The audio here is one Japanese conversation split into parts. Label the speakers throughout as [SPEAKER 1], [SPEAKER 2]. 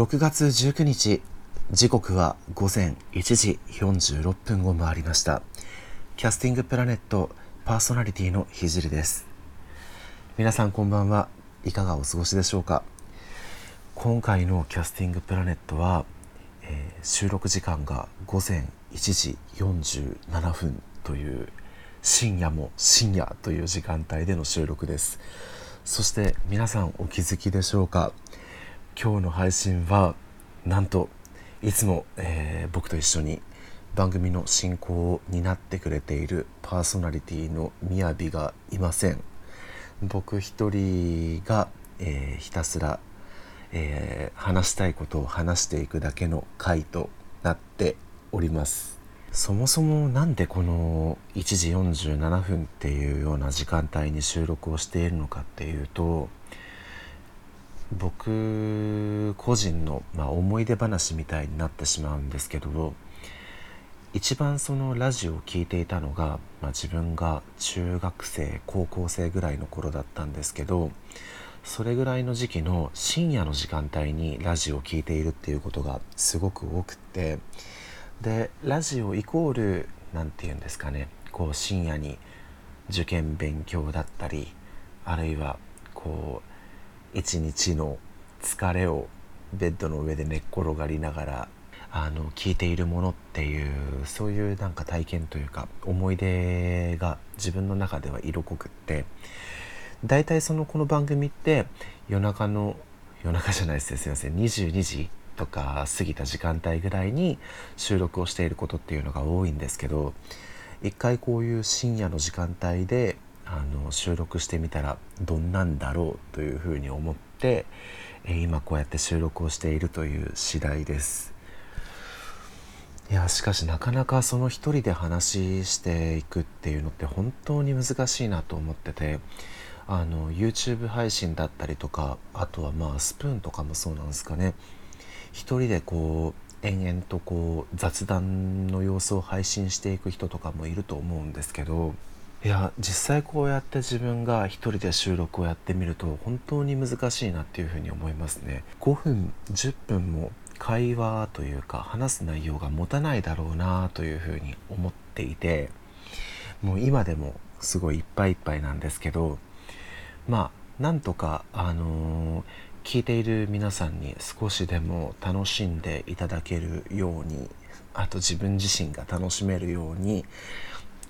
[SPEAKER 1] 6月19日時刻は午前1時46分を回りました。キャスティングプラネットパーソナリティのひじりです。皆さんこんばんは。いかがお過ごしでしょうか。今回のキャスティングプラネットは、えー、収録時間が午前1時47分という深夜も深夜という時間帯での収録です。そして皆さんお気づきでしょうか。今日の配信はなんといつも、えー、僕と一緒に番組の進行を担ってくれているパーソナリティのみやびがいません。僕一人が、えー、ひたすら、えー、話したいことを話していくだけの回となっております。そもそも何でこの1時47分っていうような時間帯に収録をしているのかっていうと僕個人の、まあ、思い出話みたいになってしまうんですけど一番そのラジオを聴いていたのが、まあ、自分が中学生高校生ぐらいの頃だったんですけどそれぐらいの時期の深夜の時間帯にラジオを聴いているっていうことがすごく多くってでラジオイコール何て言うんですかねこう深夜に受験勉強だったりあるいはこう一日の疲れをベッドの上で寝っ転がりながらあの聞いているものっていうそういうなんか体験というか思い出が自分の中では色濃くって大体そのこの番組って夜中の夜中じゃないですすいません22時とか過ぎた時間帯ぐらいに収録をしていることっていうのが多いんですけど一回こういう深夜の時間帯であの収録してみたらどんなんだろうというふうに思って、え今こうやって収録をしているという次第です。いやしかしなかなかその一人で話していくっていうのって本当に難しいなと思っててあの YouTube 配信だったりとかあとはまあスプーンとかもそうなんですかね一人でこう延々とこう雑談の様子を配信していく人とかもいると思うんですけどいや実際こうやって自分が一人で収録をやってみると本当に難しいなっていうふうに思いますね。5分10分も会話というか話す内容が持たないだろうなというふうに思っていてもう今でもすごいいっぱいいっぱいなんですけどまあなんとかあのー聞いている皆さんに少しでも楽しんでいただけるようにあと自分自身が楽しめるように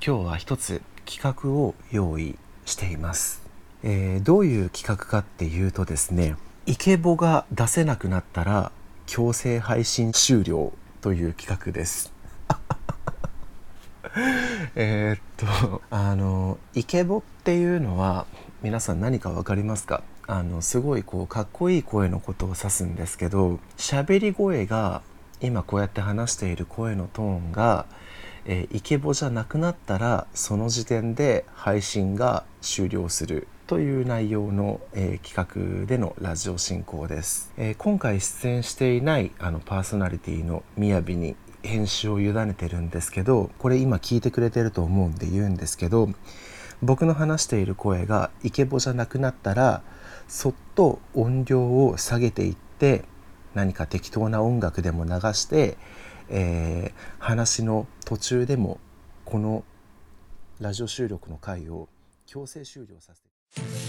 [SPEAKER 1] 今日は一つ企画を用意しています、えー、どういう企画かっていうとですねイケボが出せなくなったら強制配信終了という企画です。えっとあのイケボっていうのは皆さん何か分かりますか？あのすごいこうかっこいい声のことを指すんですけど喋り声が今こうやって話している声のトーンが、えー、イケボじゃなくなったらその時点で配信が終了するという内容の、えー、企画でのラジオ進行です、えー、今回出演していないあのパーソナリティのみやびに編集を委ねてるんですけどこれ今聞いてくれてると思うんで言うんですけど僕の話している声がイケボじゃなくなったらそっと音量を下げていって何か適当な音楽でも流して、えー、話の途中でもこのラジオ収録の回を強制終了させて。